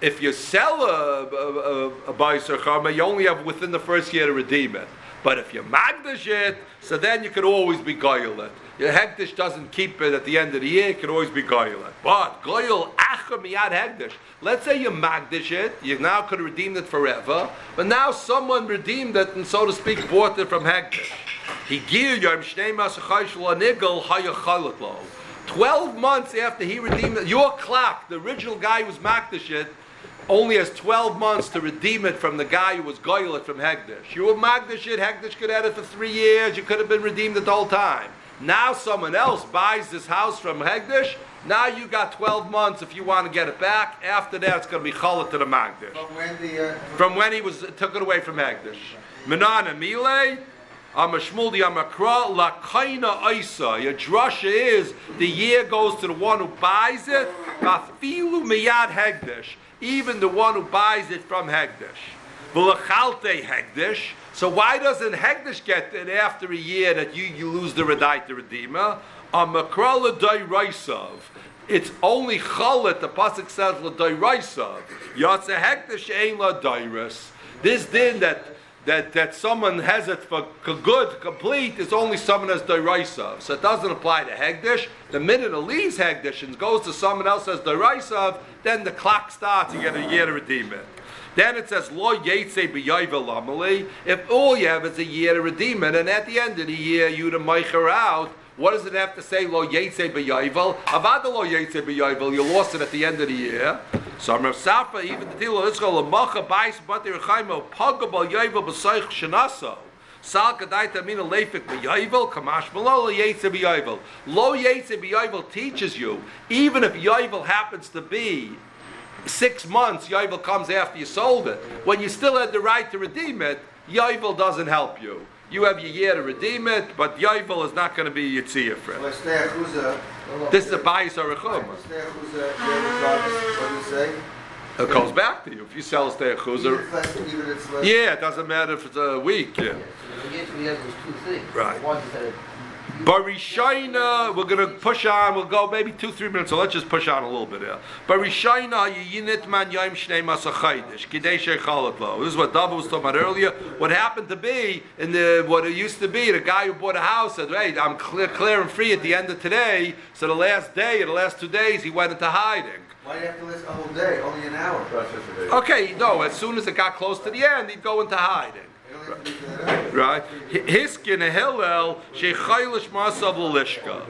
If you sell a, a, a, a Rechaima, you only have within the first year to redeem it. But if you magdish it, so then you can always be goyel it. Your hegdish doesn't keep it at the end of the year, it can always be goyel it. But goyel acher miyad hegdish. Let's say you magdish it, you now could have redeemed it forever, but now someone redeemed it and so to speak bought it from hegdish. He. Twelve months after he redeemed it, your clock, the original guy who was magdish it, only has 12 months to redeem it from the guy who was goyel it from Hegdish. You were Magdish it, Hegdish could have it for three years, you could have been redeemed the whole time. Now someone else buys this house from Hegdish, now you got 12 months if you want to get it back. After that, it's going to be challah to the Magdish. From when the, uh, From when he was took it away from Hegdish. Menana Mile, Amashmuldi Amakra, Lakaina Isa. Your drasha is the year goes to the one who buys it, Mafilu Miyad Hegdish, even the one who buys it from Hegdish. V'lachalte Hegdish. So why doesn't Hegdish get it after a year that you, you lose the Redai the Redeemer? L'dai Raisov. It's only chalet, the pasuk says l'dairaisav. Yatsa hektish ein l'dairis. This din that that that someone has it for good, complete, is only someone has dairaisav. So it doesn't apply to hegdish. The minute it leaves hegdish and goes to someone else as dairaisav, then the clock starts. You get a year to redeem it. Then it says lo yetze b'yayvel. If all you have is a year to redeem it, and at the end of the year you to meicher out. What does it have to say? Lo yetze b'yayvel. Avada lo yetze b'yayvel. You lost it at the end of the year. So Rav Safa even the deal of Israel lamacha bais batir chaimo pagabal yayvel b'soich shenaso. Sal kadaita mina lefik b'yayvel kamash below lo yetze b'yayvel. Lo yetze b'yayvel teaches you even if yayvel happens to be six months, Yovel comes after you sold it. When you still had the right to redeem it, Yovel doesn't help you. You have your year to redeem it, but Yovel is not going to be Yitzhak for it. This is a bias or a chum. Shnei Achuzah, Yovel what do you say? It comes back to you. If you sell a stay Even chuzer, even it's yeah, it doesn't matter if it's a week. Yeah. So the year to the end was two things. Right. One is that it- Barishaina, we're going to push on. We'll go maybe two, three minutes. So let's just push on a little bit here. Barishaina, yinit man yaim shnei masachaydish kidei shechalat lo. This is what Dava was talking about earlier. What happened to be in the what it used to be, the guy who bought a house said, "Hey, I'm clear, clear and free at the end of today." So the last day, or the last two days, he went into hiding. Why do you have to listen a whole day? Only an hour. Okay, no. As soon as it got close to the end, he'd go into hiding. Right? Hiskin Hillel shechaylish masav l'lishka.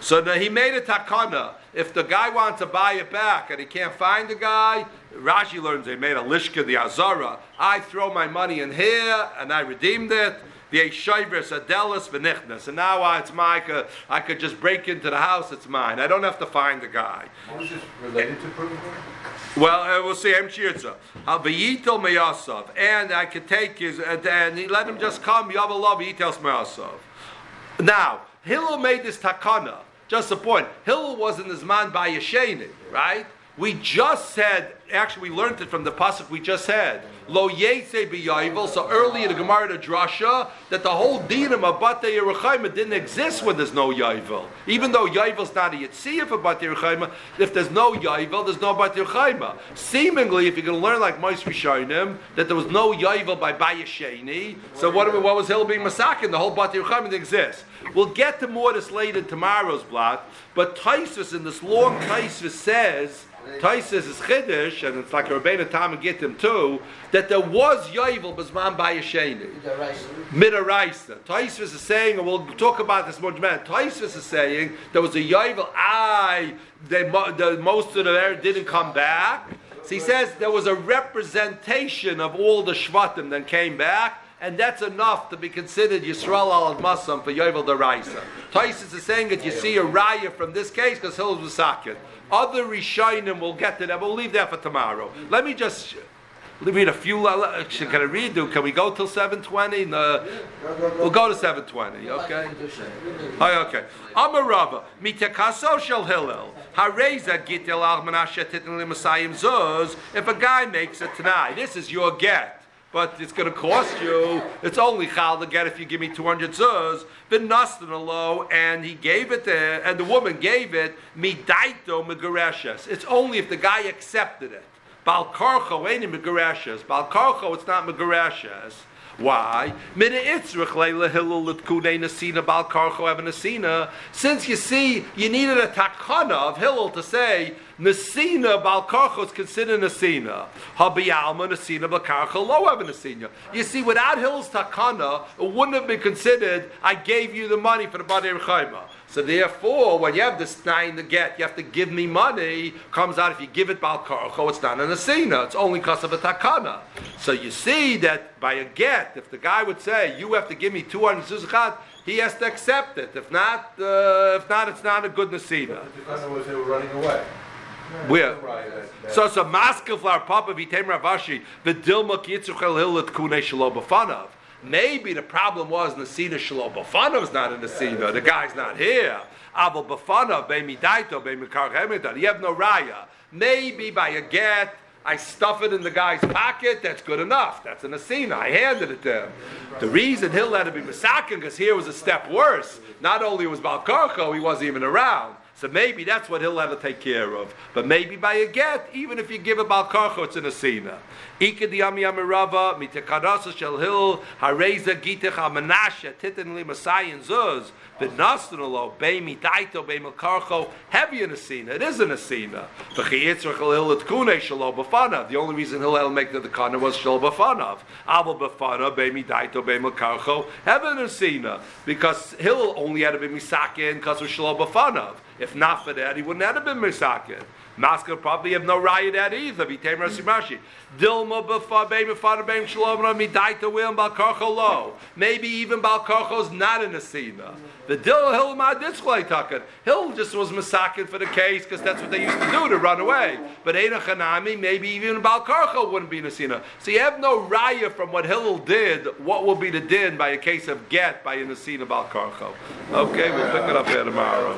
So now he made a takana. If the guy wants to buy it back and he can't find the guy, Rashi learns they made a lishka the azara. I throw my money in here and I redeemed it. The Eshavris Adelis Venichnas. And now uh, it's my, I could, I could just break into the house, it's mine. I don't have to find the guy. What is this related to Purim? Well, uh, we'll see. Em shirtza. Haviyitel meyasav, and I could take his, uh, and he let him just come. Yavalav yitels meyasav. Now Hillel made this takana. Just a point. Hillel wasn't his man by Yesheni, right? We just said. Actually, we learned it from the pasuk we just had. Lo yese b'yayvel. So early in the Gemara the Drasha that the whole din of Batei Yeruchayim didn't exist when there's no yayvel. Even though yayvel's not a yitziyah for Yeruchayim, if there's no yayvel, there's no Batei Yeruchayim. Seemingly, if you're going to learn like Moshe Rishonim, that there was no yayvel by Bayesheni, so what, what was Hillel being masakin? The whole Batei Yeruchayim didn't exist. We'll get to more of this later in tomorrow's block, but Taisus in this long Taisus says. Taisus is chiddush, and it's like a Rebbeinu Tam and Gittin too, that there was Yovel the rice. Midaraisa. Taisus is saying, and we'll talk about this more. Man, Taisus is saying there was a Yovel. I, they, the most of the air didn't come back. So he says there was a representation of all the Shvatim that came back, and that's enough to be considered Yisrael al Masam for Yovel Daraisa. Taisus is saying that you see a raya from this case because Hill was sakit. Other Rishonim, we'll get to that. We'll leave that for tomorrow. Let me just read a few. Uh, la- Can I read? Can we go till seven twenty? No, we'll go to seven twenty. Okay. Oh, okay. Amarava, mitakaso shel Hillel, hareza gitel al. If a guy makes it tonight, this is your get. But it's going to cost you. It's only chal to get if you give me two hundred zuz. Been nastin low, and he gave it to, and the woman gave it midaito megareshes. It's only if the guy accepted it. Bal karcho ain't megareshes. Bal karcho, it's not megareshes. Why? Since you see, you needed a takana of hillel to say nasina bal karcho is considered nasina. Habi alma nasina bal karcho lo evan nasina. You see, without hillel's takana, it wouldn't have been considered. I gave you the money for the body chayma. So therefore, when you have this nine to get, you have to give me money. Comes out if you give it bal karcho, it's not an asina. It's only because of a takana. So you see that by a get, if the guy would say you have to give me two hundred zuzichat, he has to accept it. If not, uh, if not, it's not a good nasina. Was they were running away. Where? Right, that- that- So it's a our papa vitem ravashi the dilma kitzuchel hilat kune shalo b'fanav. Maybe the problem was Nasina Shalo Bafanav's not in the Nasina. The guy's not here. Abel Bafanav, Beimi Daito, Beimi Karchemidon. You have no raya. Maybe by a get, I stuff it in the guy's pocket. That's good enough. That's an Nasina. I handed it to him. The reason he'll let it be Masakin because here was a step worse. Not only was Balkarko, he wasn't even around. So maybe that's what he'll have to take care of. But maybe by a get, even if you give a balkarcho, it's an asina. Ika di ami amirava, mitakarasa shel hil, hareza gitech amanasha, titan li masayin zuz, v'nasnalo, bei mitaito, bei malkarcho, heavy in a asina. It is an asina. V'chiyitzrach hil et kune shelo b'fanav. The only reason he'll make the kana was shelo b'fanav. Abel b'fanav, bei mitaito, bei malkarcho, heavy in asina. Because he'll only had to be misakin because of shelo b'fanav. If not for that, he wouldn't have been misakin. Masker probably have no riot at either. V'teim rasimashi. Dilma b'fa beim b'fana beim shalom will lo. Maybe even balkarcho's not in a sina. The dil hill maditzchlei taken. Hill just was misakin for the case because that's what they used to do to run away. But Eina Chanami, maybe even balkarcho wouldn't be in a sina. So you have no raya from what Hillel did. What will be the din by a case of get by in a nasina balkarcho? Okay, we'll pick it up here tomorrow.